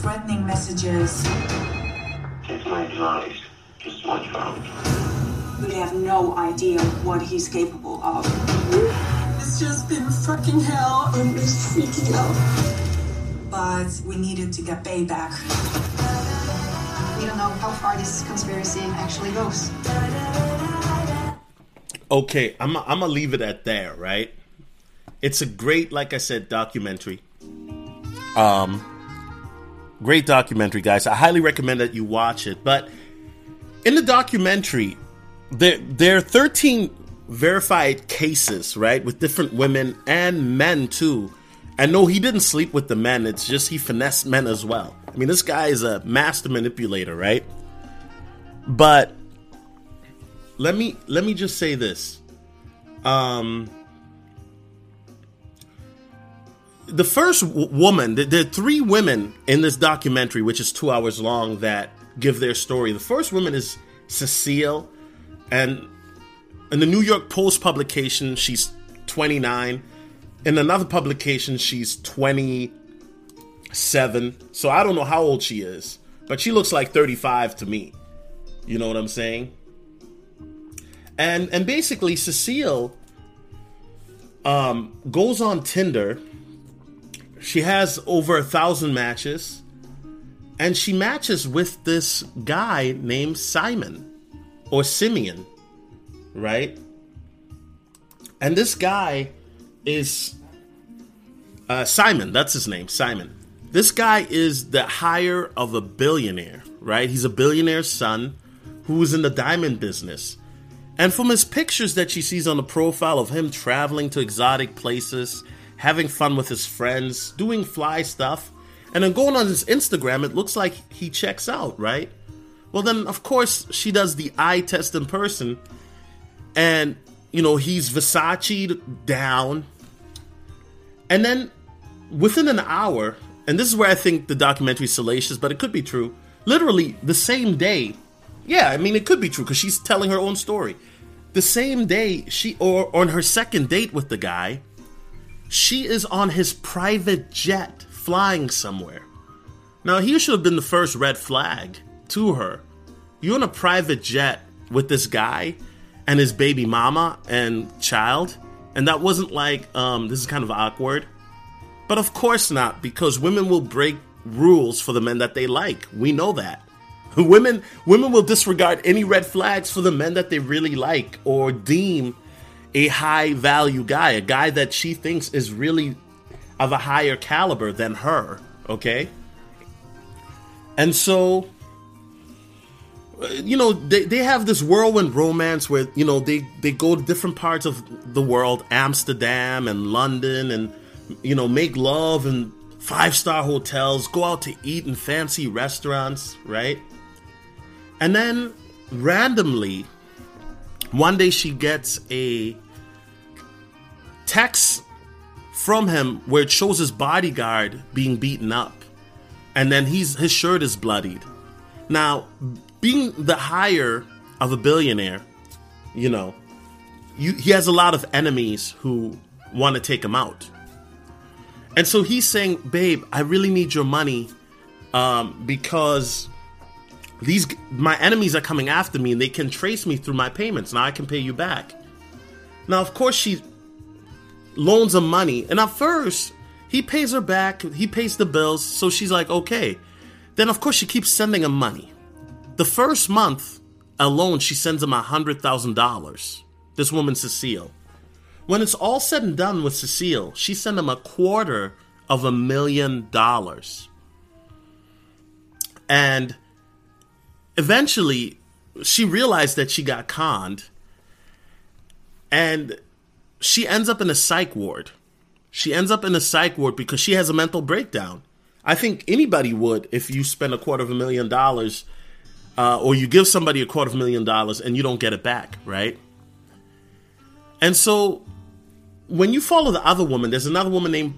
threatening messages. Take my advice. Just watch out. We have no idea what he's capable of. It's just been fucking hell. I'm just freaking out. But we needed to get payback. We don't know how far this conspiracy actually goes. Okay, I'm I'm gonna leave it at there, right? It's a great, like I said, documentary. Um, great documentary, guys. I highly recommend that you watch it. But in the documentary, there there are 13 verified cases, right, with different women and men too. And no, he didn't sleep with the men. It's just he finessed men as well. I mean, this guy is a master manipulator, right? But let me let me just say this. Um the first woman, are three women in this documentary, which is two hours long, that give their story. The first woman is Cecile, and in the New York Post publication, she's 29. In another publication, she's 27. So I don't know how old she is, but she looks like 35 to me. You know what I'm saying? And and basically, Cecile um, goes on Tinder. She has over a thousand matches, and she matches with this guy named Simon or Simeon, right? And this guy is uh, Simon. That's his name, Simon. This guy is the hire of a billionaire, right? He's a billionaire's son who's in the diamond business. And from his pictures that she sees on the profile of him traveling to exotic places, having fun with his friends, doing fly stuff, and then going on his Instagram, it looks like he checks out, right? Well, then, of course, she does the eye test in person, and, you know, he's Versace down. And then within an hour, and this is where I think the documentary is salacious, but it could be true. Literally the same day, yeah, I mean, it could be true because she's telling her own story. The same day, she, or on her second date with the guy, she is on his private jet flying somewhere. Now, he should have been the first red flag to her. You're on a private jet with this guy and his baby mama and child, and that wasn't like, um, this is kind of awkward. But of course not, because women will break rules for the men that they like. We know that. Women women will disregard any red flags for the men that they really like or deem a high value guy, a guy that she thinks is really of a higher caliber than her, okay? And so uh, you know, they, they have this whirlwind romance where, you know, they, they go to different parts of the world, Amsterdam and London, and, you know, make love in five star hotels, go out to eat in fancy restaurants, right? And then randomly, one day she gets a text from him where it shows his bodyguard being beaten up. And then he's his shirt is bloodied. Now, being the hire of a billionaire, you know, you, he has a lot of enemies who want to take him out. And so he's saying, "Babe, I really need your money um, because these my enemies are coming after me and they can trace me through my payments. Now I can pay you back." Now, of course, she loans him money, and at first he pays her back. He pays the bills, so she's like, "Okay." Then, of course, she keeps sending him money. The first month alone, she sends him a hundred thousand dollars. This woman, Cecile. When it's all said and done with Cecile, she sent him a quarter of a million dollars. And eventually, she realized that she got conned. And she ends up in a psych ward. She ends up in a psych ward because she has a mental breakdown. I think anybody would if you spend a quarter of a million dollars uh, or you give somebody a quarter of a million dollars and you don't get it back, right? And so when you follow the other woman, there's another woman named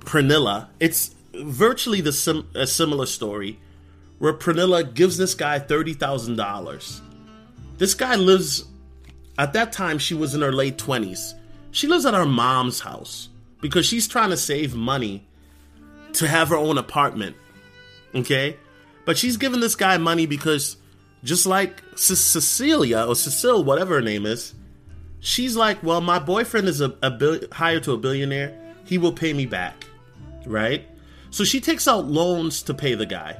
Pernilla. It's virtually the sim- a similar story where Pernilla gives this guy $30,000. This guy lives, at that time, she was in her late 20s. She lives at her mom's house because she's trying to save money to have her own apartment. Okay? But she's giving this guy money because just like C- Cecilia or Cecile, whatever her name is, she's like, well, my boyfriend is a, a bill- hired to a billionaire. He will pay me back. Right? So she takes out loans to pay the guy.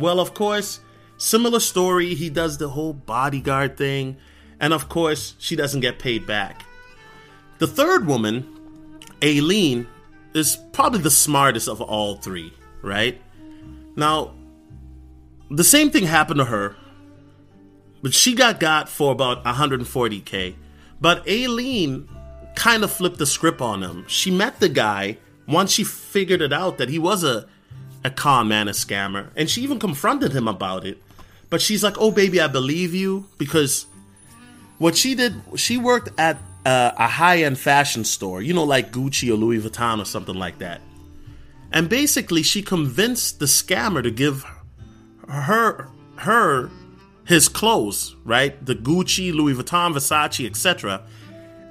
Well, of course, similar story. He does the whole bodyguard thing. And of course, she doesn't get paid back. The third woman, Aileen, is probably the smartest of all three, right? Now, the same thing happened to her, but she got got for about 140k. But Aileen kind of flipped the script on him. She met the guy once she figured it out that he was a a con man, a scammer, and she even confronted him about it. But she's like, "Oh, baby, I believe you," because what she did, she worked at uh, a high end fashion store, you know, like Gucci or Louis Vuitton or something like that. And basically, she convinced the scammer to give her her his clothes, right? The Gucci, Louis Vuitton, Versace, etc.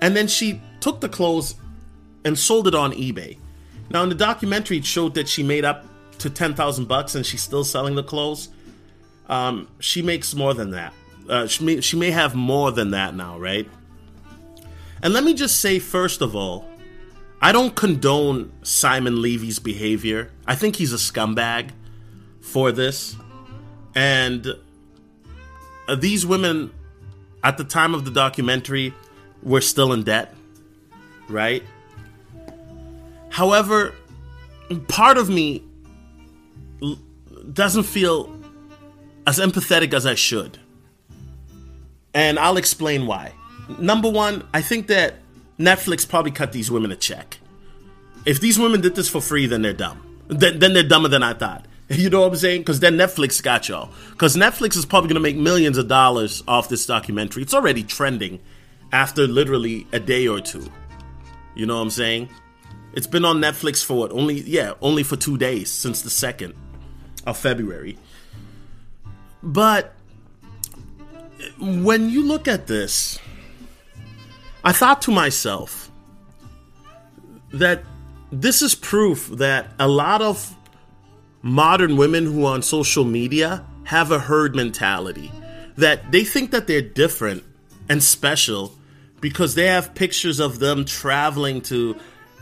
And then she took the clothes and sold it on eBay. Now, in the documentary, it showed that she made up to ten thousand bucks, and she's still selling the clothes. Um, she makes more than that. Uh, she may she may have more than that now, right? And let me just say, first of all, I don't condone Simon Levy's behavior. I think he's a scumbag for this. And uh, these women, at the time of the documentary, were still in debt, right? However, part of me doesn't feel as empathetic as I should. And I'll explain why. Number one, I think that Netflix probably cut these women a check. If these women did this for free, then they're dumb. Then, then they're dumber than I thought. You know what I'm saying? Because then Netflix got y'all. Because Netflix is probably going to make millions of dollars off this documentary. It's already trending after literally a day or two. You know what I'm saying? It's been on Netflix for what? Only, yeah, only for two days since the 2nd of February. But when you look at this, I thought to myself that this is proof that a lot of modern women who are on social media have a herd mentality. That they think that they're different and special because they have pictures of them traveling to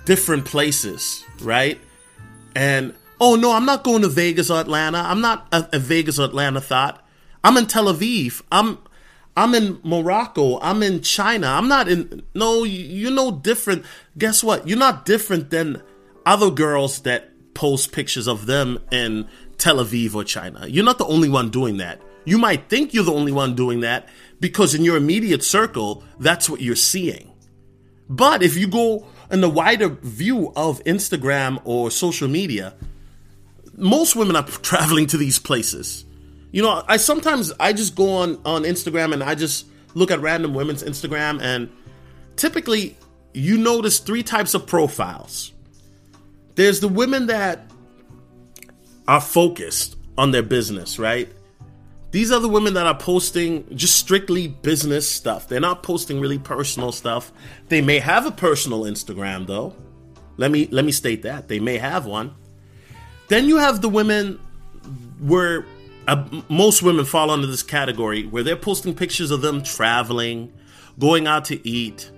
different places, right? And oh no, I'm not going to Vegas or Atlanta. I'm not a, a Vegas or Atlanta thought. I'm in Tel Aviv. I'm I'm in Morocco. I'm in China. I'm not in. No, you're no different. Guess what? You're not different than other girls that post pictures of them in Tel Aviv or China. You're not the only one doing that. You might think you're the only one doing that because in your immediate circle, that's what you're seeing. But if you go in the wider view of Instagram or social media, most women are traveling to these places. You know, I sometimes I just go on on Instagram and I just look at random women's Instagram and typically you notice three types of profiles. There's the women that are focused on their business, right? These are the women that are posting just strictly business stuff. They're not posting really personal stuff. They may have a personal Instagram though. Let me let me state that. They may have one. Then you have the women where uh, most women fall under this category where they're posting pictures of them traveling, going out to eat,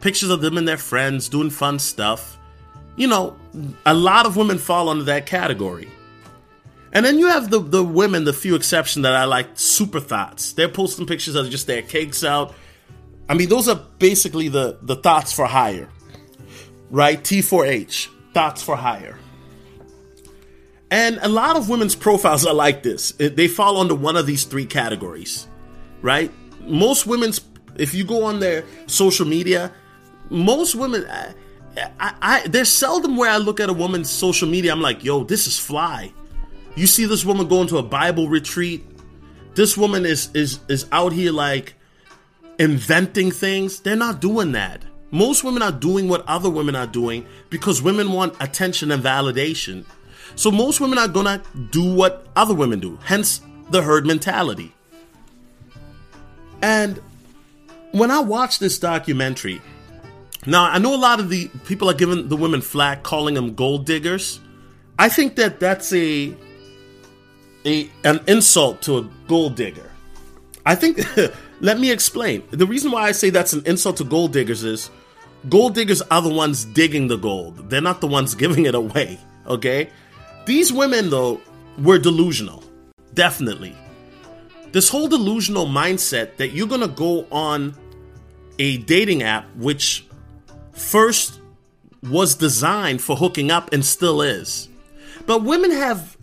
pictures of them and their friends doing fun stuff. You know, a lot of women fall under that category. And then you have the, the women, the few exceptions that I like, super thoughts. They're posting pictures of just their cakes out. I mean, those are basically the, the thoughts for hire, right? T4H, thoughts for hire. And a lot of women's profiles are like this. They fall under one of these three categories, right? Most women's, if you go on their social media, most women, I, I, I, there's seldom where I look at a woman's social media, I'm like, yo, this is fly. You see this woman going to a Bible retreat. This woman is is is out here like inventing things. They're not doing that. Most women are doing what other women are doing because women want attention and validation. So most women are gonna do what other women do, hence the herd mentality. And when I watched this documentary, now I know a lot of the people are giving the women flack, calling them gold diggers. I think that that's a a an insult to a gold digger. I think let me explain. The reason why I say that's an insult to gold diggers is gold diggers are the ones digging the gold. They're not the ones giving it away, okay? These women though were delusional. Definitely. This whole delusional mindset that you're going to go on a dating app which first was designed for hooking up and still is. But women have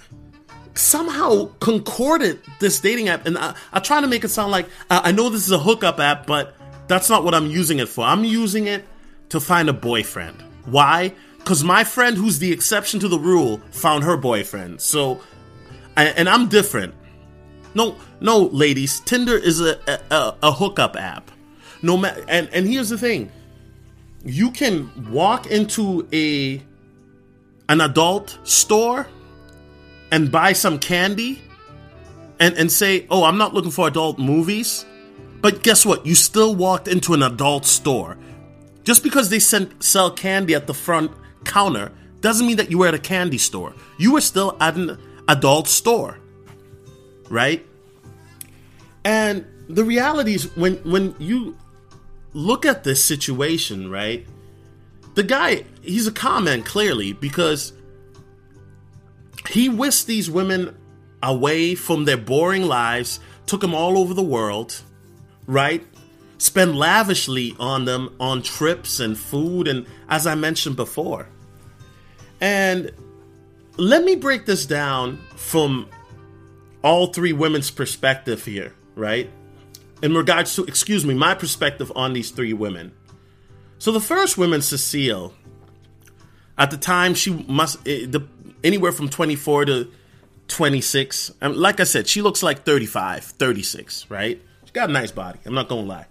somehow concorded this dating app, and I, I try to make it sound like uh, I know this is a hookup app, but that's not what I'm using it for. I'm using it to find a boyfriend. Why? Because my friend, who's the exception to the rule, found her boyfriend. So, and I'm different. No, no, ladies, Tinder is a a, a hookup app. No matter, and and here's the thing: you can walk into a an adult store and buy some candy and, and say, Oh, I'm not looking for adult movies. But guess what? You still walked into an adult store. Just because they sent, sell candy at the front counter doesn't mean that you were at a candy store. You were still at an adult store. Right? And the reality is when when you look at this situation, right? The guy, he's a comment clearly because he whisked these women away from their boring lives, took them all over the world, right? Spent lavishly on them on trips and food, and as I mentioned before. And let me break this down from all three women's perspective here, right? In regards to, excuse me, my perspective on these three women. So the first woman, Cecile, at the time she must eh, the anywhere from 24 to 26. And like I said, she looks like 35, 36, right? She got a nice body. I'm not gonna lie.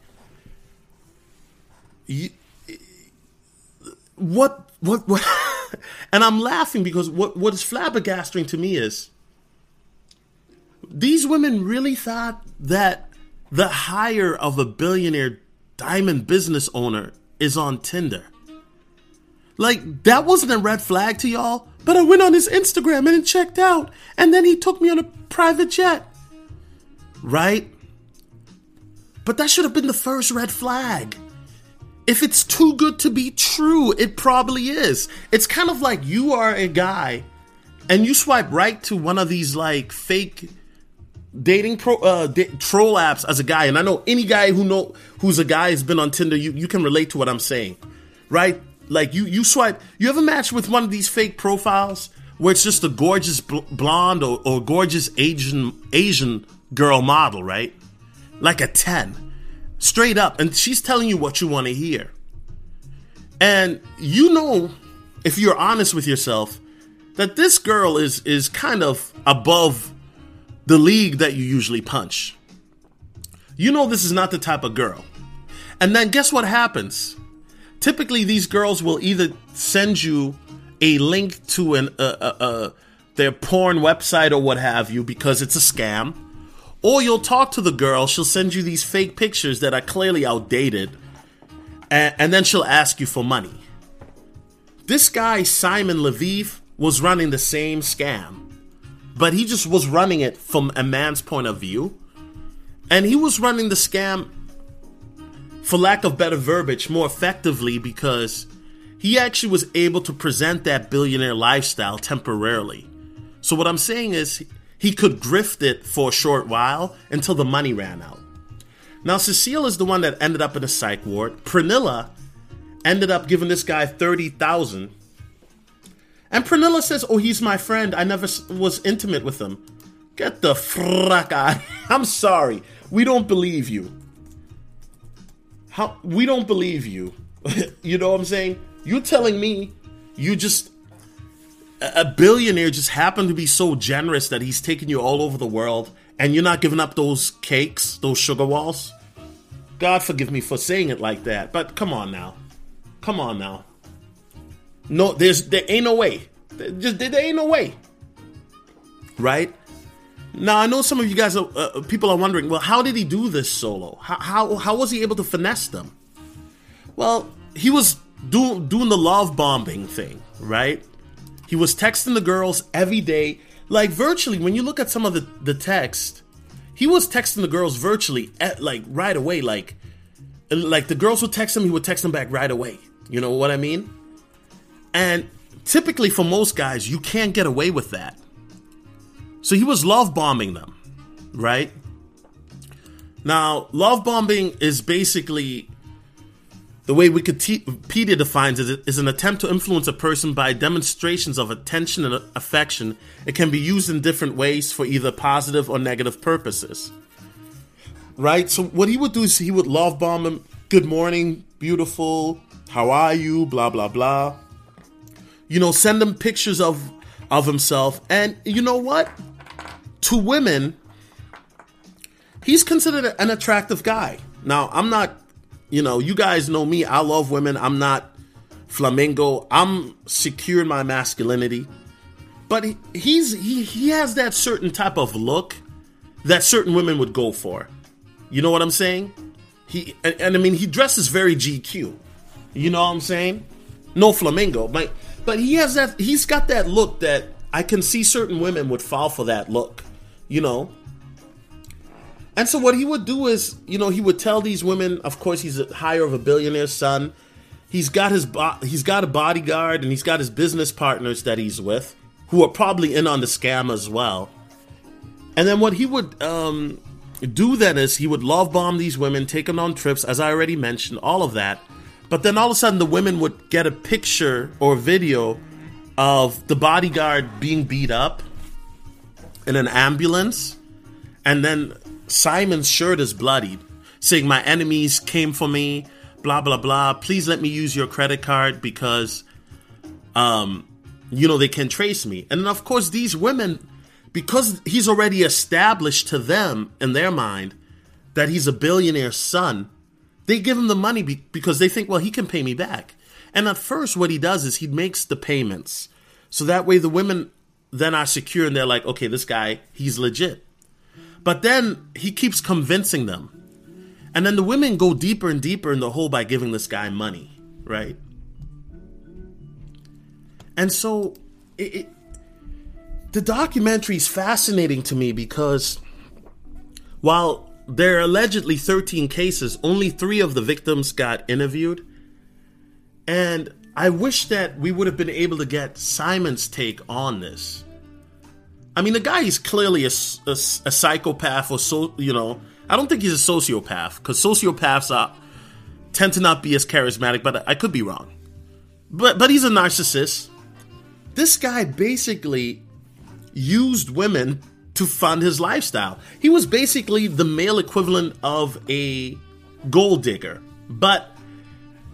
What what what? and I'm laughing because what what is flabbergasting to me is these women really thought that the hire of a billionaire diamond business owner is on Tinder. Like, that wasn't a red flag to y'all, but I went on his Instagram and checked out, and then he took me on a private jet. Right? But that should have been the first red flag. If it's too good to be true, it probably is. It's kind of like you are a guy and you swipe right to one of these like fake dating pro uh da- troll apps as a guy and I know any guy who know who's a guy has been on Tinder you you can relate to what I'm saying. Right? Like you you swipe you ever match with one of these fake profiles where it's just a gorgeous bl- blonde or, or gorgeous Asian Asian girl model, right? Like a 10 straight up and she's telling you what you want to hear. And you know if you're honest with yourself that this girl is is kind of above the league that you usually punch. You know this is not the type of girl. And then guess what happens? Typically these girls will either send you a link to an uh, uh, uh, their porn website or what have you because it's a scam or you'll talk to the girl, she'll send you these fake pictures that are clearly outdated, and, and then she'll ask you for money. This guy, Simon Leviev, was running the same scam, but he just was running it from a man's point of view. And he was running the scam, for lack of better verbiage, more effectively because he actually was able to present that billionaire lifestyle temporarily. So, what I'm saying is, he could grift it for a short while until the money ran out. Now, Cecile is the one that ended up in a psych ward. Pernilla ended up giving this guy 30,000. And Pernilla says, Oh, he's my friend. I never was intimate with him. Get the frack out. I'm sorry. We don't believe you. How we don't believe you. you know what I'm saying? You telling me you just a billionaire just happened to be so generous that he's taking you all over the world and you're not giving up those cakes, those sugar walls? God forgive me for saying it like that, but come on now. Come on now. No, there's there ain't no way. There, just there ain't no way. Right? Now I know some of you guys, are, uh, people are wondering, well, how did he do this solo? How, how how was he able to finesse them? Well, he was doing doing the love bombing thing, right? He was texting the girls every day. like virtually when you look at some of the the text, he was texting the girls virtually at like right away. Like like the girls would text him, he would text them back right away. You know what I mean? And typically for most guys, you can't get away with that. So he was love bombing them, right? Now, love bombing is basically the way Wikipedia defines it is an attempt to influence a person by demonstrations of attention and affection. It can be used in different ways for either positive or negative purposes. Right? So, what he would do is he would love bomb him. Good morning, beautiful. How are you? Blah, blah, blah. You know, send him pictures of, of himself. And you know what? To women, he's considered an attractive guy. Now, I'm not you know, you guys know me. I love women. I'm not flamingo. I'm secure in my masculinity. But he, he's he, he has that certain type of look that certain women would go for. You know what I'm saying? He and, and I mean he dresses very GQ. You know what I'm saying? No flamingo, but but he has that he's got that look that I can see certain women would fall for that look. You know? And so what he would do is, you know, he would tell these women, of course, he's a hire of a billionaire's son. He's got his bo- he's got a bodyguard and he's got his business partners that he's with, who are probably in on the scam as well. And then what he would um, do then is he would love bomb these women, take them on trips, as I already mentioned, all of that. But then all of a sudden, the women would get a picture or video of the bodyguard being beat up in an ambulance, and then Simon's shirt is bloodied, saying, My enemies came for me, blah, blah, blah. Please let me use your credit card because, um, you know, they can trace me. And of course, these women, because he's already established to them in their mind that he's a billionaire's son, they give him the money be- because they think, well, he can pay me back. And at first, what he does is he makes the payments. So that way, the women then are secure and they're like, okay, this guy, he's legit. But then he keeps convincing them. And then the women go deeper and deeper in the hole by giving this guy money, right? And so it, it, the documentary is fascinating to me because while there are allegedly 13 cases, only three of the victims got interviewed. And I wish that we would have been able to get Simon's take on this. I mean, the guy is clearly a, a, a psychopath, or so you know. I don't think he's a sociopath because sociopaths are tend to not be as charismatic. But I could be wrong. But but he's a narcissist. This guy basically used women to fund his lifestyle. He was basically the male equivalent of a gold digger, but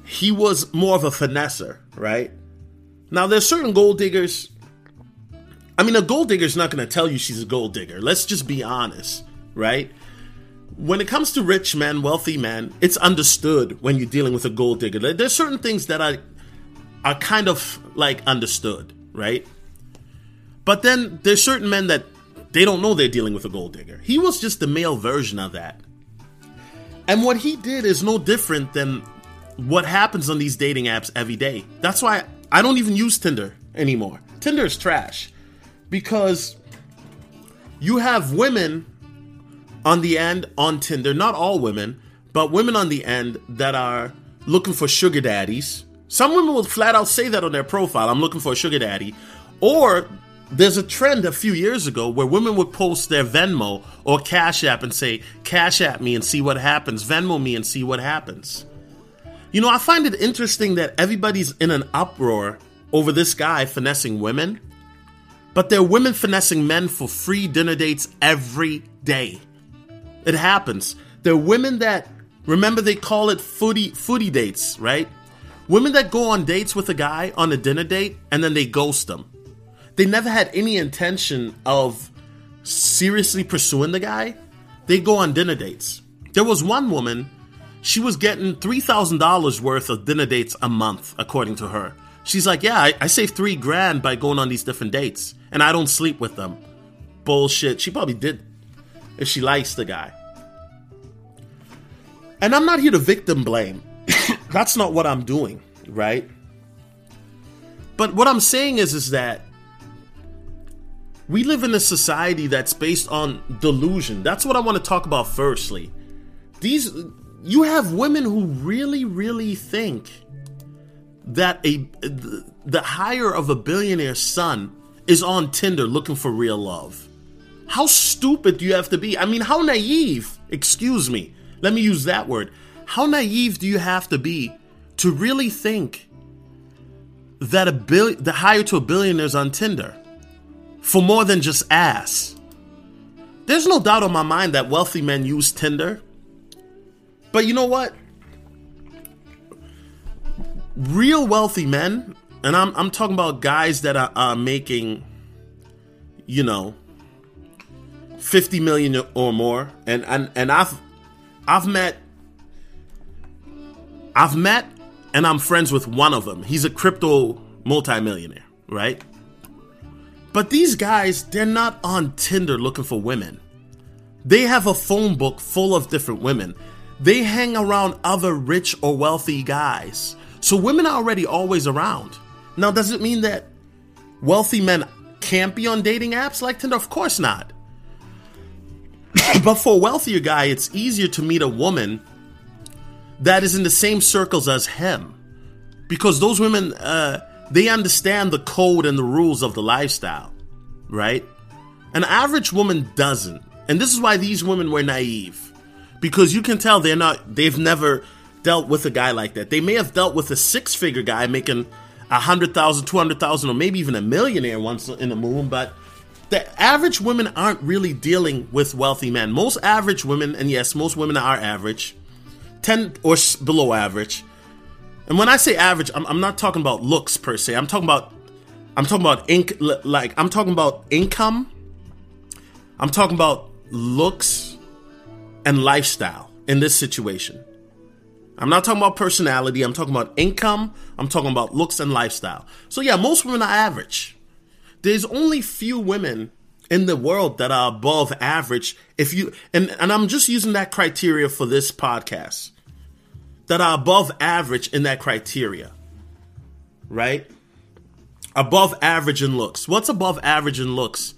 he was more of a finesser, right? Now, there's certain gold diggers I mean, a gold digger's not going to tell you she's a gold digger. Let's just be honest, right? When it comes to rich men, wealthy men, it's understood when you're dealing with a gold digger. There's certain things that are are kind of like understood, right? But then there's certain men that they don't know they're dealing with a gold digger. He was just the male version of that. And what he did is no different than what happens on these dating apps every day. That's why I don't even use Tinder anymore. Tinder is trash because you have women on the end on Tinder, not all women, but women on the end that are looking for sugar daddies. Some women will flat out say that on their profile I'm looking for a sugar daddy. Or there's a trend a few years ago where women would post their Venmo or Cash App and say, Cash at me and see what happens, Venmo me and see what happens. You know, I find it interesting that everybody's in an uproar over this guy finessing women but there are women finessing men for free dinner dates every day. It happens. There are women that remember they call it footy footy dates, right? Women that go on dates with a guy on a dinner date and then they ghost them. They never had any intention of seriously pursuing the guy. They go on dinner dates. There was one woman, she was getting $3,000 worth of dinner dates a month, according to her. She's like, Yeah, I, I saved three grand by going on these different dates and I don't sleep with them. Bullshit. She probably did if she likes the guy. And I'm not here to victim blame. That's not what I'm doing, right? But what I'm saying is is that we live in a society that's based on delusion. That's what I want to talk about firstly. These you have women who really really think that a the hire of a billionaire's son is on Tinder looking for real love. How stupid do you have to be? I mean, how naive, excuse me. Let me use that word. How naive do you have to be to really think that a bill the hire to a billionaire is on Tinder for more than just ass? There's no doubt on my mind that wealthy men use Tinder. But you know what? Real wealthy men, and I'm, I'm talking about guys that are, are making, you know, 50 million or more. And, and, and I've, I've met, I've met and I'm friends with one of them. He's a crypto multimillionaire, right? But these guys, they're not on Tinder looking for women. They have a phone book full of different women. They hang around other rich or wealthy guys. So women are already always around. Now, does it mean that wealthy men can't be on dating apps like Tinder? Of course not. but for a wealthier guy, it's easier to meet a woman that is in the same circles as him. Because those women, uh, they understand the code and the rules of the lifestyle, right? An average woman doesn't. And this is why these women were naive. Because you can tell they're not, they've never dealt with a guy like that. They may have dealt with a six figure guy making a hundred thousand, two hundred thousand, or maybe even a millionaire once in a moon, but the average women aren't really dealing with wealthy men. Most average women, and yes, most women are average, 10 or below average. And when I say average, I'm, I'm not talking about looks per se. I'm talking about, I'm talking about inc, like I'm talking about income. I'm talking about looks and lifestyle in this situation. I'm not talking about personality. I'm talking about income. I'm talking about looks and lifestyle. So yeah, most women are average. There's only few women in the world that are above average. If you and and I'm just using that criteria for this podcast. That are above average in that criteria. Right? Above average in looks. What's above average in looks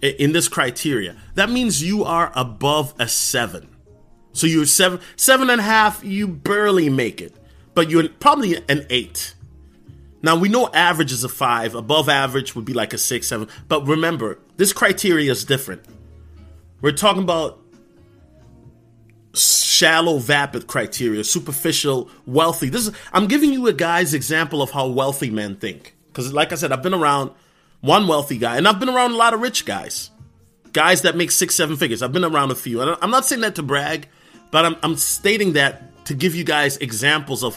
in this criteria? That means you are above a seven. So you're seven, seven and a half, you barely make it, but you're probably an eight. Now we know average is a five, above average would be like a six, seven. But remember, this criteria is different. We're talking about shallow, vapid criteria, superficial, wealthy. This is I'm giving you a guy's example of how wealthy men think. Because, like I said, I've been around one wealthy guy, and I've been around a lot of rich guys, guys that make six, seven figures. I've been around a few, and I'm not saying that to brag. But I'm, I'm stating that to give you guys examples of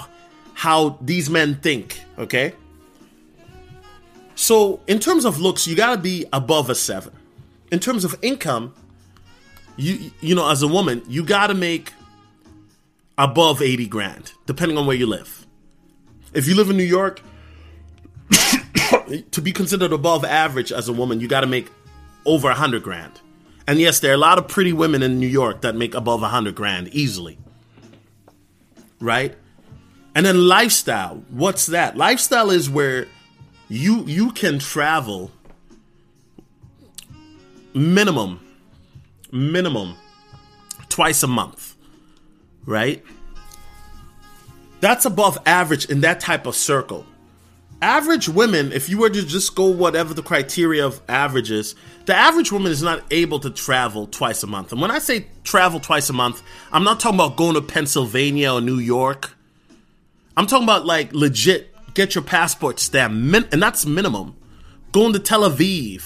how these men think, okay? So, in terms of looks, you gotta be above a seven. In terms of income, you you know, as a woman, you gotta make above 80 grand, depending on where you live. If you live in New York, to be considered above average as a woman, you gotta make over 100 grand. And yes, there are a lot of pretty women in New York that make above a hundred grand easily. Right? And then lifestyle. What's that? Lifestyle is where you you can travel minimum minimum twice a month. Right? That's above average in that type of circle average women, if you were to just go whatever the criteria of average is, the average woman is not able to travel twice a month. And when I say travel twice a month, I'm not talking about going to Pennsylvania or New York. I'm talking about like legit get your passport stamp, and that's minimum. Going to Tel Aviv,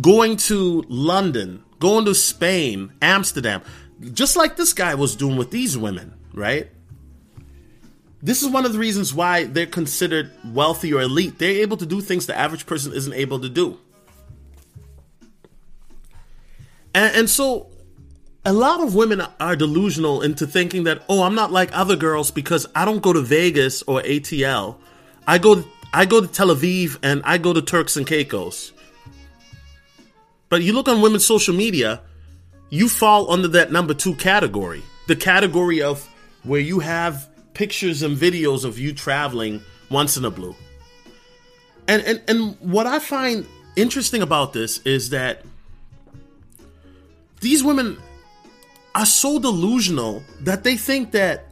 going to London, going to Spain, Amsterdam, just like this guy was doing with these women, right? This is one of the reasons why they're considered wealthy or elite. They're able to do things the average person isn't able to do. And, and so a lot of women are delusional into thinking that, oh, I'm not like other girls because I don't go to Vegas or ATL. I go I go to Tel Aviv and I go to Turks and Caicos. But you look on women's social media, you fall under that number two category. The category of where you have pictures and videos of you traveling once in a blue. And and and what I find interesting about this is that these women are so delusional that they think that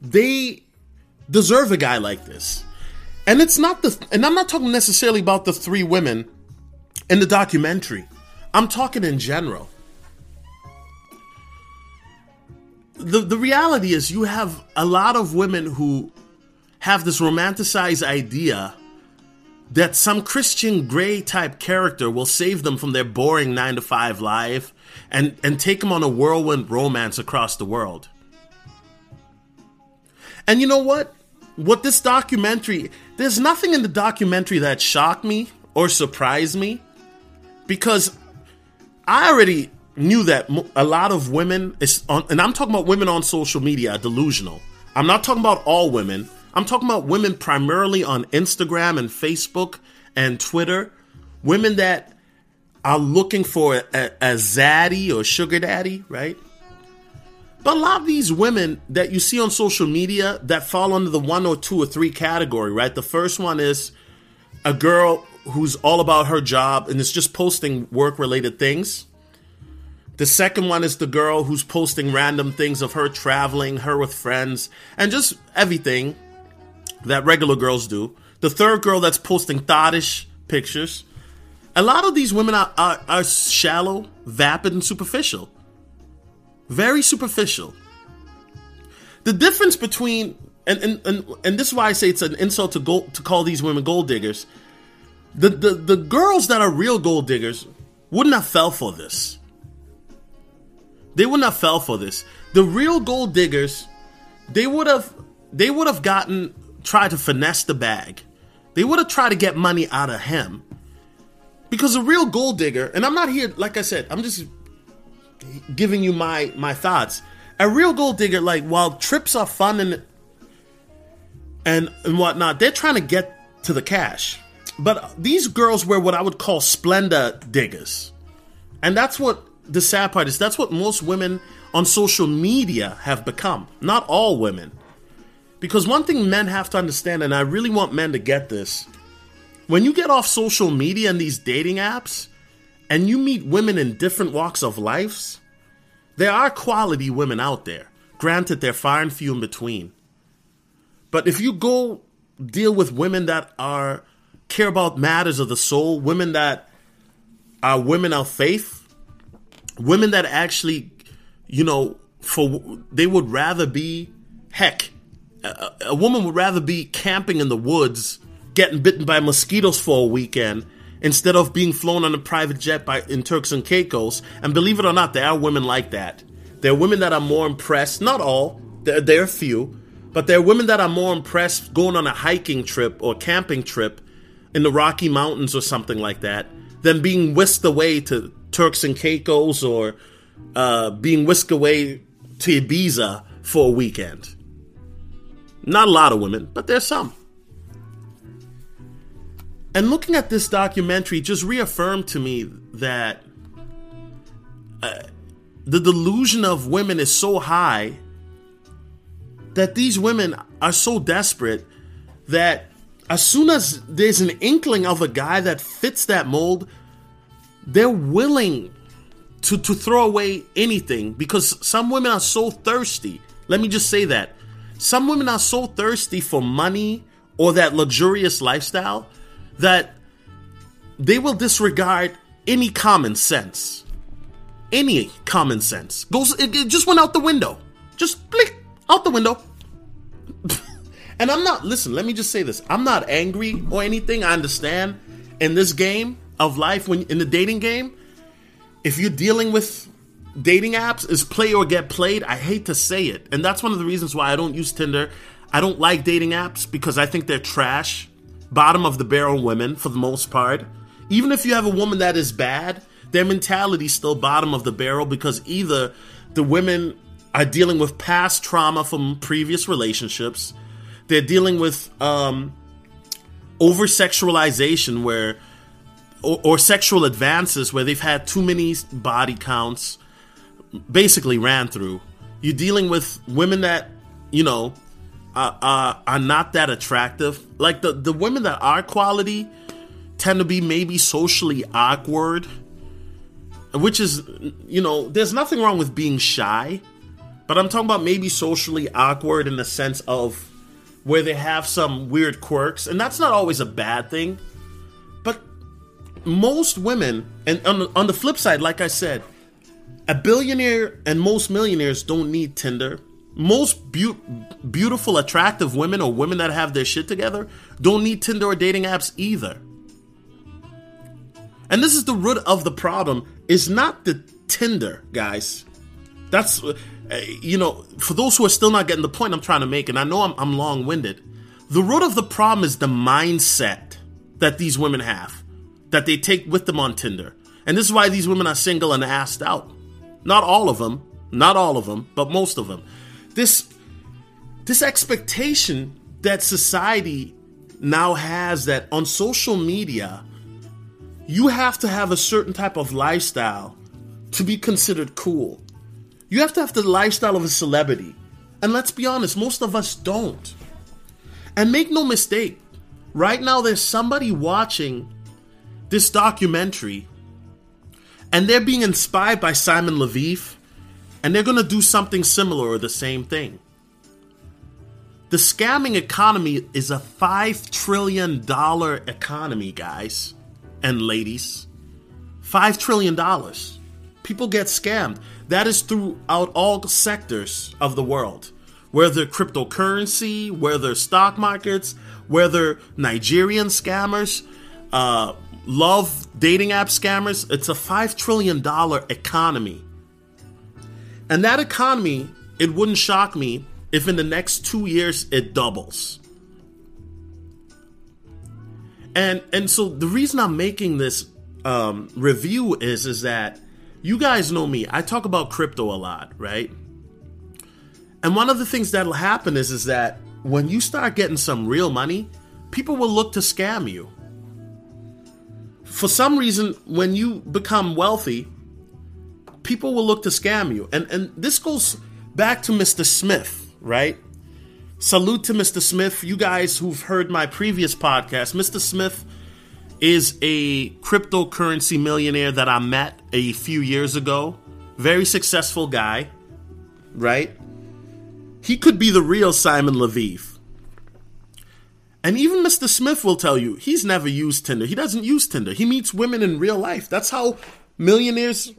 they deserve a guy like this. And it's not the and I'm not talking necessarily about the three women in the documentary. I'm talking in general. The the reality is you have a lot of women who have this romanticized idea that some Christian Grey type character will save them from their boring 9 to 5 life and and take them on a whirlwind romance across the world. And you know what? What this documentary, there's nothing in the documentary that shocked me or surprised me because I already knew that a lot of women is on, and I'm talking about women on social media delusional. I'm not talking about all women. I'm talking about women primarily on Instagram and Facebook and Twitter. Women that are looking for a, a, a zaddy or sugar daddy, right? But a lot of these women that you see on social media that fall under the one or two or three category, right? The first one is a girl who's all about her job and is just posting work related things. The second one is the girl who's posting random things of her traveling, her with friends, and just everything that regular girls do. The third girl that's posting thottish pictures. A lot of these women are, are, are shallow, vapid, and superficial. Very superficial. The difference between and, and, and, and this is why I say it's an insult to gold, to call these women gold diggers. The, the the girls that are real gold diggers wouldn't have fell for this. They wouldn't have fell for this. The real gold diggers, they would have they would have gotten tried to finesse the bag. They would have tried to get money out of him. Because a real gold digger, and I'm not here, like I said, I'm just giving you my my thoughts. A real gold digger, like while trips are fun and and and whatnot, they're trying to get to the cash. But these girls were what I would call splendor diggers, and that's what the sad part is. That's what most women on social media have become. Not all women, because one thing men have to understand, and I really want men to get this: when you get off social media and these dating apps, and you meet women in different walks of lives, there are quality women out there. Granted, they're far and few in between. But if you go deal with women that are care about matters of the soul, women that are women of faith, women that actually, you know, for they would rather be heck, a, a woman would rather be camping in the woods, getting bitten by mosquitoes for a weekend instead of being flown on a private jet by in Turks and Caicos. And believe it or not, there are women like that. There are women that are more impressed. Not all. There, there are few but there are women that are more impressed going on a hiking trip or camping trip in the Rocky Mountains or something like that than being whisked away to Turks and Caicos or uh, being whisked away to Ibiza for a weekend. Not a lot of women, but there's some. And looking at this documentary just reaffirmed to me that uh, the delusion of women is so high that these women are so desperate that as soon as there's an inkling of a guy that fits that mold, they're willing to, to throw away anything because some women are so thirsty. Let me just say that. Some women are so thirsty for money or that luxurious lifestyle that they will disregard any common sense. Any common sense goes it, it just went out the window. Just blink out the window. and I'm not, listen, let me just say this. I'm not angry or anything. I understand in this game of life, when in the dating game, if you're dealing with dating apps, is play or get played. I hate to say it. And that's one of the reasons why I don't use Tinder. I don't like dating apps because I think they're trash. Bottom of the barrel women for the most part. Even if you have a woman that is bad, their mentality still bottom of the barrel because either the women are dealing with past trauma from previous relationships. They're dealing with um, over sexualization, where or, sexual advances where they've had too many body counts, basically ran through. You're dealing with women that you know are, are, are not that attractive. Like the the women that are quality, tend to be maybe socially awkward, which is, you know, there's nothing wrong with being shy, but I'm talking about maybe socially awkward in the sense of where they have some weird quirks, and that's not always a bad thing. Most women, and on the, on the flip side, like I said, a billionaire and most millionaires don't need Tinder. Most be- beautiful, attractive women or women that have their shit together don't need Tinder or dating apps either. And this is the root of the problem is not the Tinder, guys. That's uh, you know, for those who are still not getting the point I'm trying to make and I know I'm, I'm long-winded. The root of the problem is the mindset that these women have that they take with them on Tinder. And this is why these women are single and asked out. Not all of them, not all of them, but most of them. This this expectation that society now has that on social media you have to have a certain type of lifestyle to be considered cool. You have to have the lifestyle of a celebrity. And let's be honest, most of us don't. And make no mistake, right now there's somebody watching this documentary and they're being inspired by Simon Leviev, and they're going to do something similar or the same thing. The scamming economy is a $5 trillion economy, guys and ladies. $5 trillion. People get scammed. That is throughout all sectors of the world. Whether cryptocurrency, whether stock markets, whether Nigerian scammers, uh, love dating app scammers, it's a $5 trillion economy. And that economy, it wouldn't shock me if in the next two years it doubles. And and so the reason I'm making this um, review is is that you guys know me. I talk about crypto a lot, right? And one of the things that'll happen is is that when you start getting some real money, people will look to scam you. For some reason, when you become wealthy, people will look to scam you. And and this goes back to Mr. Smith, right? Salute to Mr. Smith. You guys who've heard my previous podcast, Mr. Smith is a cryptocurrency millionaire that I met a few years ago. Very successful guy, right? He could be the real Simon Leviev. And even Mr. Smith will tell you he's never used Tinder. He doesn't use Tinder. He meets women in real life. That's how millionaires,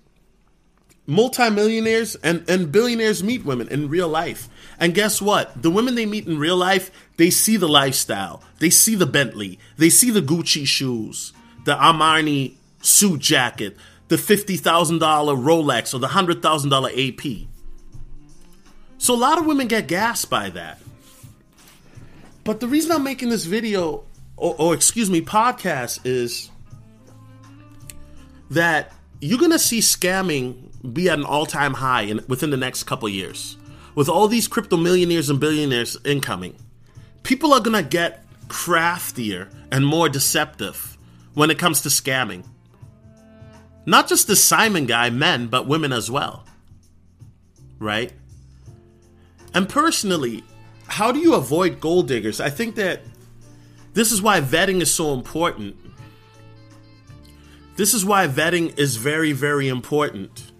multimillionaires, and, and billionaires meet women in real life. And guess what? The women they meet in real life, they see the lifestyle. They see the Bentley. They see the Gucci shoes, the Armani suit jacket, the $50,000 Rolex or the $100,000 AP. So a lot of women get gassed by that. But the reason I'm making this video, or, or excuse me, podcast, is that you're gonna see scamming be at an all-time high in, within the next couple years with all these crypto millionaires and billionaires incoming, people are gonna get craftier and more deceptive when it comes to scamming. Not just the Simon guy, men, but women as well. Right? And personally, how do you avoid gold diggers? I think that this is why vetting is so important. This is why vetting is very, very important.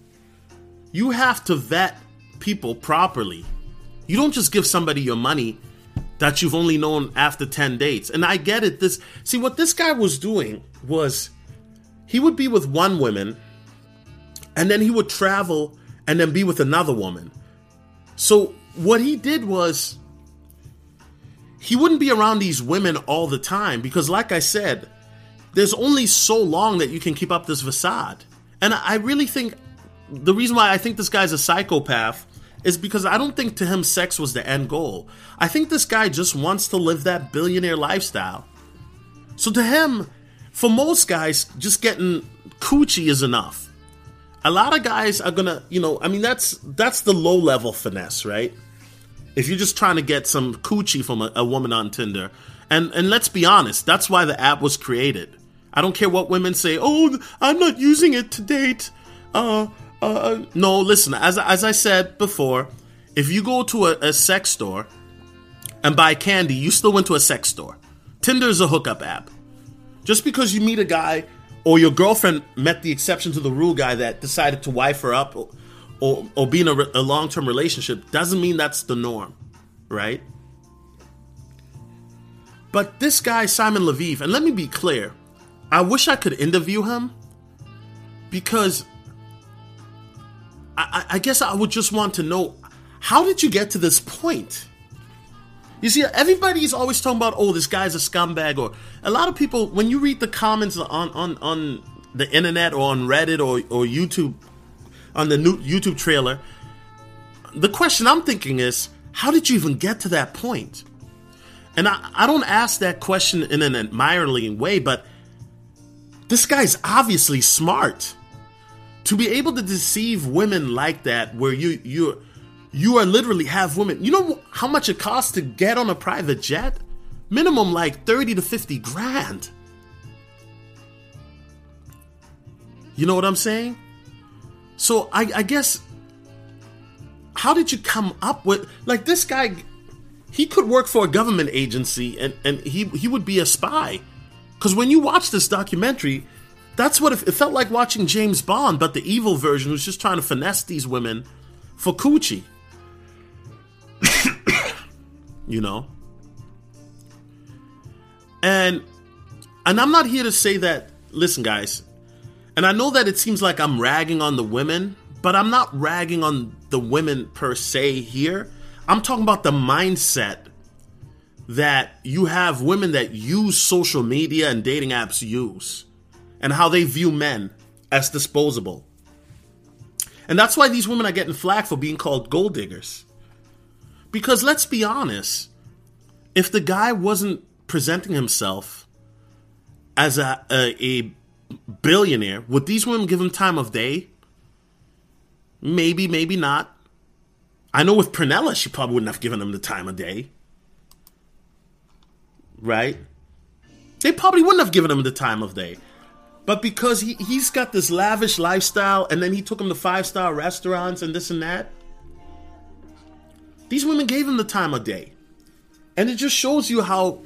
You have to vet people properly. You don't just give somebody your money that you've only known after 10 dates. And I get it. This see what this guy was doing was he would be with one woman and then he would travel and then be with another woman. So what he did was he wouldn't be around these women all the time because like I said, there's only so long that you can keep up this facade. And I really think the reason why I think this guy's a psychopath is because I don't think to him sex was the end goal. I think this guy just wants to live that billionaire lifestyle. So to him, for most guys, just getting coochie is enough. A lot of guys are gonna, you know, I mean that's that's the low level finesse, right? If you're just trying to get some coochie from a, a woman on Tinder, and and let's be honest, that's why the app was created. I don't care what women say. Oh, I'm not using it to date. Uh, uh, no, listen. As as I said before, if you go to a, a sex store and buy candy, you still went to a sex store. Tinder is a hookup app. Just because you meet a guy or your girlfriend met the exception to the rule guy that decided to wife her up or, or, or be in a, a long term relationship doesn't mean that's the norm, right? But this guy, Simon Leviev, and let me be clear, I wish I could interview him because I, I guess I would just want to know how did you get to this point? You see, everybody's always talking about, oh, this guy's a scumbag, or a lot of people. When you read the comments on on on the internet or on Reddit or or YouTube, on the new YouTube trailer, the question I'm thinking is, how did you even get to that point? And I, I don't ask that question in an admiring way, but this guy's obviously smart to be able to deceive women like that, where you you you are literally have women. You know how much it costs to get on a private jet? Minimum like 30 to 50 grand. You know what I'm saying? So I, I guess how did you come up with like this guy he could work for a government agency and, and he he would be a spy. Cause when you watch this documentary, that's what it, it felt like watching James Bond, but the evil version was just trying to finesse these women for coochie. you know? And and I'm not here to say that listen guys, and I know that it seems like I'm ragging on the women, but I'm not ragging on the women per se here. I'm talking about the mindset that you have women that use social media and dating apps use and how they view men as disposable. And that's why these women are getting flack for being called gold diggers. Because let's be honest, if the guy wasn't presenting himself as a, a, a billionaire, would these women give him time of day? Maybe, maybe not. I know with Pernilla, she probably wouldn't have given him the time of day. Right? They probably wouldn't have given him the time of day. But because he, he's got this lavish lifestyle and then he took him to five star restaurants and this and that, these women gave him the time of day. And it just shows you how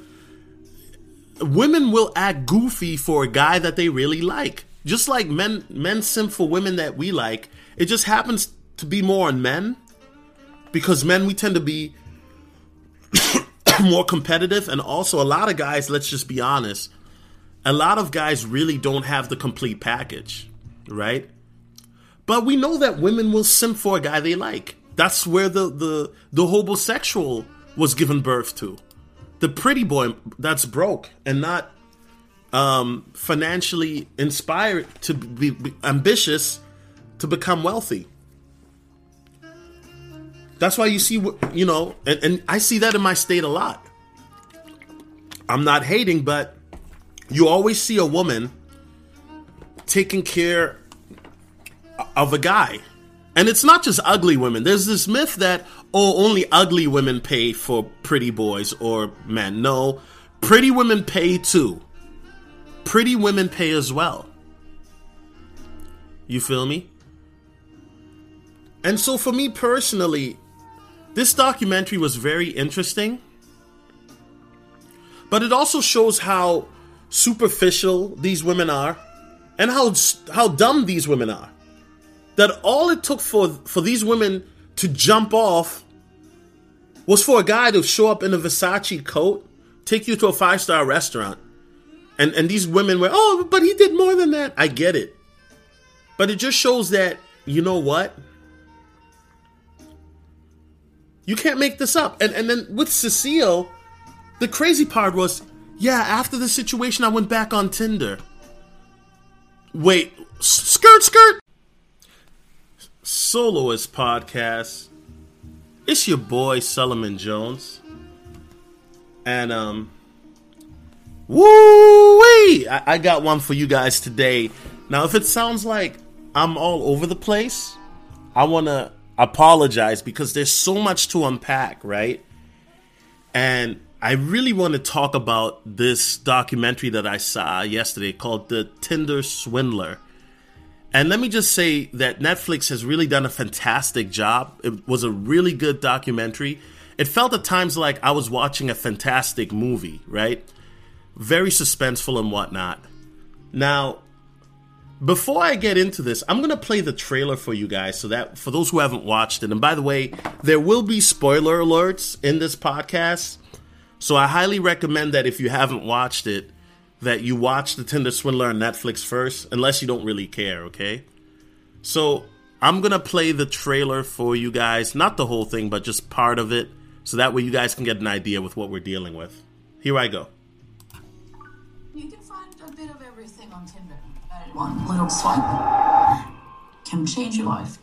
women will act goofy for a guy that they really like. Just like men men simp for women that we like. It just happens to be more on men. Because men we tend to be more competitive and also a lot of guys, let's just be honest, a lot of guys really don't have the complete package, right? But we know that women will simp for a guy they like. That's where the the the homosexual was given birth to. The pretty boy that's broke and not um, financially inspired to be, be ambitious to become wealthy. That's why you see, you know, and, and I see that in my state a lot. I'm not hating, but you always see a woman taking care of a guy. And it's not just ugly women. There's this myth that, oh, only ugly women pay for pretty boys or men. No, pretty women pay too. Pretty women pay as well. You feel me? And so for me personally, this documentary was very interesting. But it also shows how superficial these women are and how how dumb these women are. That all it took for for these women to jump off was for a guy to show up in a Versace coat, take you to a five star restaurant, and and these women were oh, but he did more than that. I get it, but it just shows that you know what. You can't make this up. And and then with Cecile, the crazy part was yeah, after the situation, I went back on Tinder. Wait, skirt, skirt. Soloist podcast. It's your boy Solomon Jones, and um, woo wee! I-, I got one for you guys today. Now, if it sounds like I'm all over the place, I want to apologize because there's so much to unpack, right? And I really want to talk about this documentary that I saw yesterday called The Tinder Swindler. And let me just say that Netflix has really done a fantastic job. It was a really good documentary. It felt at times like I was watching a fantastic movie, right? very suspenseful and whatnot. Now, before I get into this, I'm gonna play the trailer for you guys so that for those who haven't watched it, and by the way, there will be spoiler alerts in this podcast. So I highly recommend that if you haven't watched it, that you watch the Tinder Swindler on Netflix first, unless you don't really care, okay? So I'm gonna play the trailer for you guys, not the whole thing, but just part of it, so that way you guys can get an idea with what we're dealing with. Here I go. You can find a bit of everything on Tinder. One little swipe can change your life.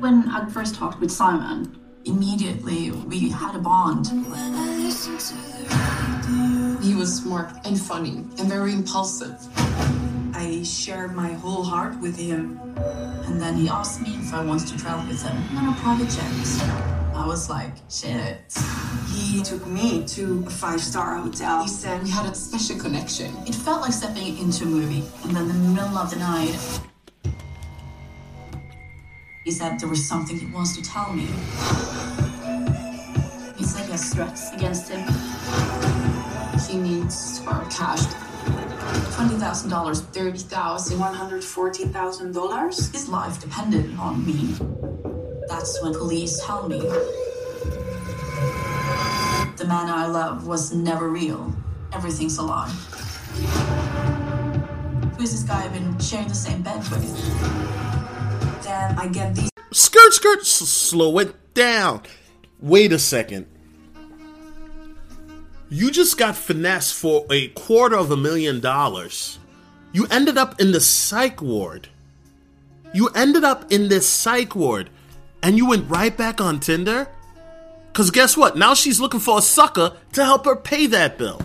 When I first talked with Simon, immediately we had a bond. He was smart and funny and very impulsive. I shared my whole heart with him. And then he asked me if I wanted to travel with him on a private jet. I was like, shit. He took me to a five star hotel. He said, We had a special connection. It felt like stepping into a movie. And then in the middle of the night, he said there was something he wants to tell me. He said he has threats against him. He needs our cash. Twenty thousand dollars. Thirty thousand. $140,000? His life depended on me. That's when police tell me the man I love was never real. Everything's a lie. Who is this guy I've been sharing the same bed with? Then I get these Skirt, skirt, s- slow it down. Wait a second. You just got finessed for a quarter of a million dollars. You ended up in the psych ward. You ended up in this psych ward. And you went right back on Tinder? Because guess what? Now she's looking for a sucker to help her pay that bill.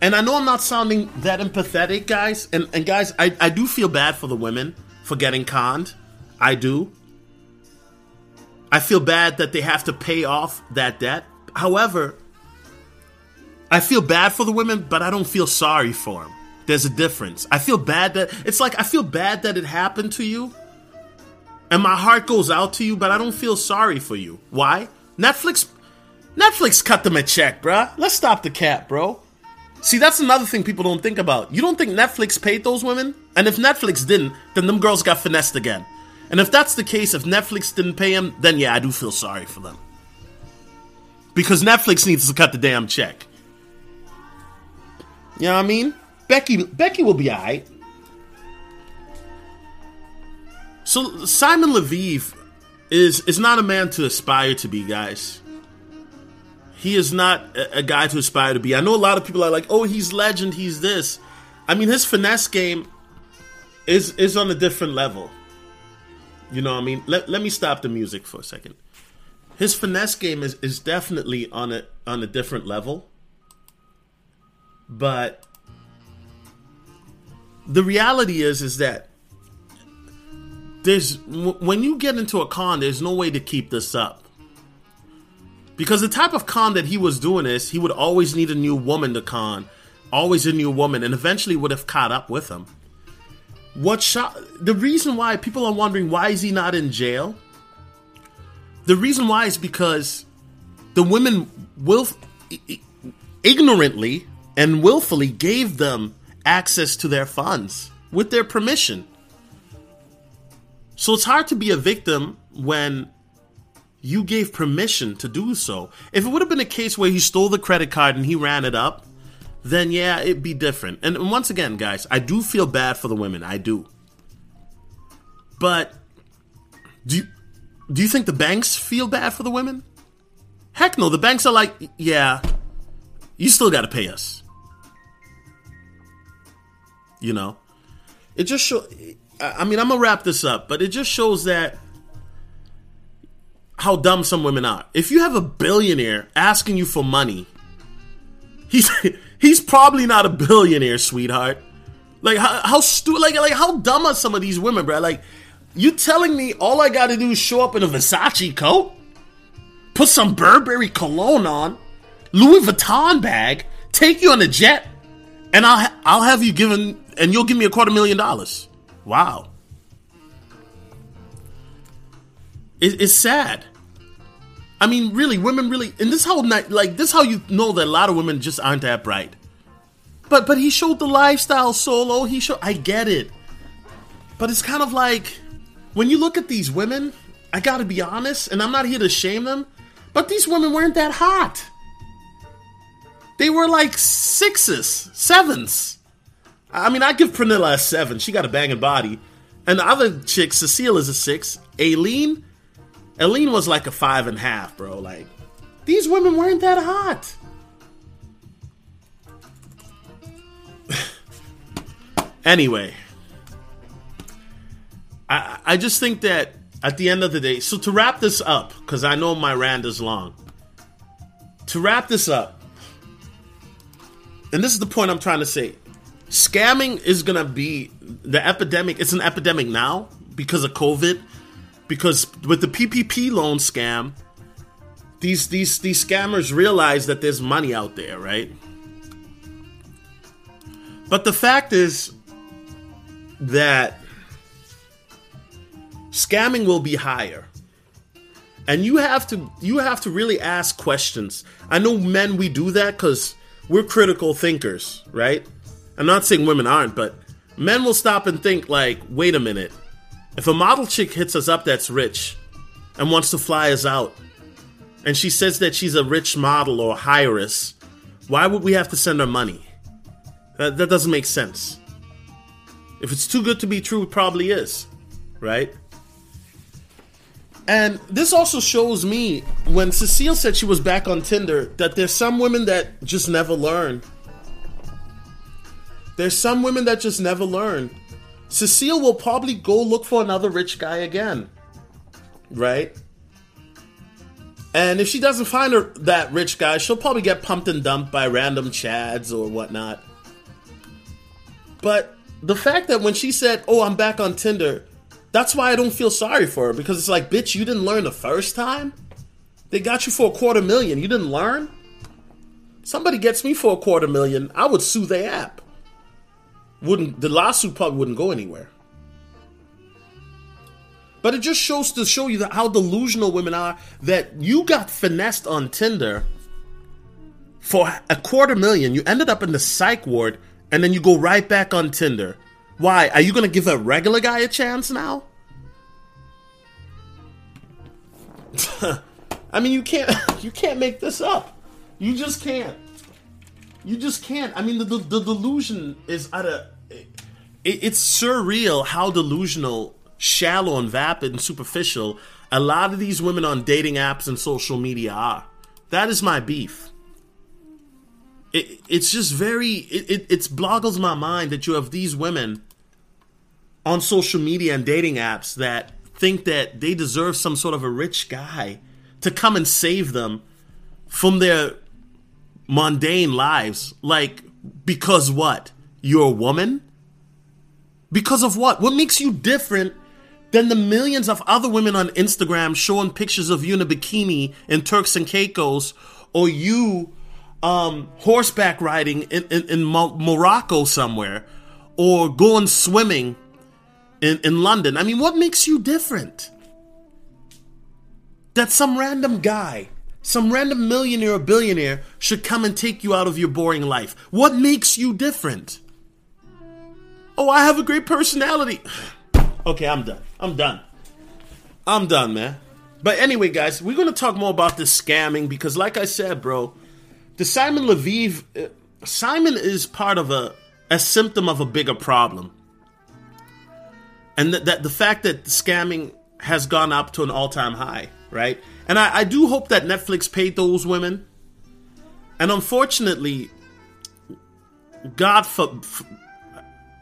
And I know I'm not sounding that empathetic, guys. And, and guys, I, I do feel bad for the women for getting conned. I do. I feel bad that they have to pay off that debt. However, I feel bad for the women, but I don't feel sorry for them. There's a difference. I feel bad that it's like I feel bad that it happened to you. And my heart goes out to you, but I don't feel sorry for you. Why? Netflix Netflix cut them a check, bruh. Let's stop the cap, bro. See, that's another thing people don't think about. You don't think Netflix paid those women? And if Netflix didn't, then them girls got finessed again. And if that's the case, if Netflix didn't pay him, then yeah, I do feel sorry for them. Because Netflix needs to cut the damn check. You know what I mean? Becky Becky will be alright. So Simon Leviev is is not a man to aspire to be, guys. He is not a, a guy to aspire to be. I know a lot of people are like, "Oh, he's legend, he's this." I mean, his finesse game is is on a different level. You know what I mean? Let, let me stop the music for a second. His finesse game is, is definitely on a on a different level. But the reality is is that there's when you get into a con, there's no way to keep this up. Because the type of con that he was doing is he would always need a new woman to con, always a new woman, and eventually would have caught up with him. What shot the reason why people are wondering why is he not in jail? The reason why is because the women will ignorantly and willfully gave them access to their funds with their permission. So it's hard to be a victim when you gave permission to do so. If it would have been a case where he stole the credit card and he ran it up, then yeah, it'd be different. And once again, guys, I do feel bad for the women. I do. But do you, do you think the banks feel bad for the women? Heck no, the banks are like, yeah, you still got to pay us. You know, it just shows. I mean, I'm gonna wrap this up, but it just shows that how dumb some women are. If you have a billionaire asking you for money, he's he's probably not a billionaire, sweetheart. Like how, how stu- like like how dumb are some of these women, bro? Like you telling me all I got to do is show up in a Versace coat, put some Burberry cologne on, Louis Vuitton bag, take you on a jet, and I'll I'll have you given and you'll give me a quarter million dollars. Wow. It, it's sad. I mean, really, women really, and this how ni- like this how you know that a lot of women just aren't that bright. But but he showed the lifestyle solo. He showed. I get it, but it's kind of like when you look at these women. I got to be honest, and I'm not here to shame them, but these women weren't that hot. They were like sixes, sevens. I mean, I give Pernilla a seven. She got a banging body. And the other chick, Cecile, is a six. Ayleen, Ayleen was like a five and a half, bro. Like, these women weren't that hot. anyway, I I just think that at the end of the day, so to wrap this up, because I know my rant is long. To wrap this up, and this is the point I'm trying to say scamming is gonna be the epidemic. It's an epidemic now because of COVID. Because with the PPP loan scam, these these these scammers realize that there's money out there, right? But the fact is that scamming will be higher. And you have to you have to really ask questions. I know men we do that cuz we're critical thinkers, right? I'm not saying women aren't, but men will stop and think like, wait a minute. If a model chick hits us up that's rich and wants to fly us out, and she says that she's a rich model or heiress, why would we have to send her money? That, that doesn't make sense. If it's too good to be true, it probably is, right? And this also shows me when Cecile said she was back on Tinder that there's some women that just never learn. There's some women that just never learn. Cecile will probably go look for another rich guy again. Right? And if she doesn't find her, that rich guy, she'll probably get pumped and dumped by random chads or whatnot. But the fact that when she said, Oh, I'm back on Tinder, that's why I don't feel sorry for her because it's like, bitch, you didn't learn the first time? They got you for a quarter million. You didn't learn? Somebody gets me for a quarter million, I would sue the app. Wouldn't the lawsuit probably wouldn't go anywhere. But it just shows to show you that how delusional women are that you got finessed on Tinder for a quarter million. You ended up in the psych ward and then you go right back on Tinder. Why? Are you going to give a regular guy a chance now? I mean, you can't you can't make this up. You just can't. You just can't. I mean, the the, the delusion is at a. It, it's surreal how delusional, shallow, and vapid and superficial a lot of these women on dating apps and social media are. That is my beef. It, it's just very it, it boggles my mind that you have these women on social media and dating apps that think that they deserve some sort of a rich guy to come and save them from their mundane lives. Like, because what? You're a woman? Because of what? What makes you different than the millions of other women on Instagram showing pictures of you in a bikini in Turks and Caicos or you um, horseback riding in, in, in Mo- Morocco somewhere or going swimming in, in London. I mean, what makes you different? That some random guy, some random millionaire or billionaire should come and take you out of your boring life. What makes you different? Oh, I have a great personality. okay, I'm done. I'm done. I'm done, man. But anyway, guys, we're going to talk more about this scamming because, like I said, bro, the Simon Leviev, uh, Simon is part of a, a symptom of a bigger problem and that, that the fact that scamming has gone up to an all-time high right? And I, I do hope that netflix paid those women. And unfortunately god for, for,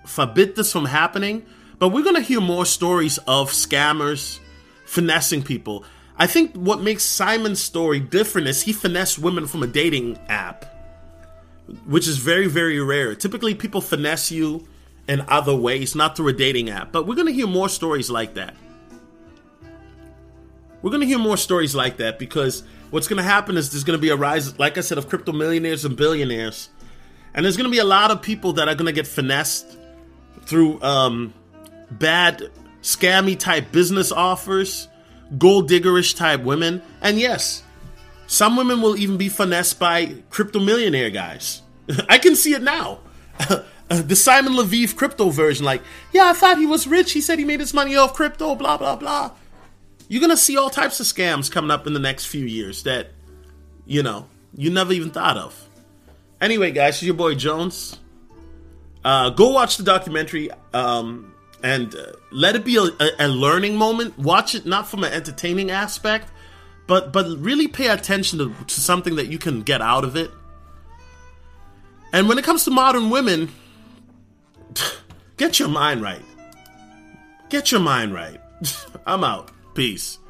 forbid this from happening. But we're going to hear more stories of scammers finessing people. I think what makes simon's story different is he finessed women from a dating app which is very very rare. Typically people finesse you in other ways, not through a dating app. But we're going to hear more stories like that. We're going to hear more stories like that because what's going to happen is there's going to be a rise, like I said, of crypto millionaires and billionaires. And there's going to be a lot of people that are going to get finessed through um, bad, scammy type business offers, gold diggerish type women. And yes, Some women will even be finessed by crypto millionaire guys. I can see it now. the Simon Leviev crypto version, like, yeah, I thought he was rich. He said he made his money off crypto, blah, blah, blah. You're to see all types of scams coming up in the next few years that, you know, you never even thought of. Anyway, guys, it's your boy Jones. Uh, go watch the documentary um, and uh, let it be a, a, a learning moment. Watch it not from an entertaining aspect, but but really pay attention to, to something that you can get out of it. And when it comes to modern women, get your mind right. Get your mind right. I'm out. Peace.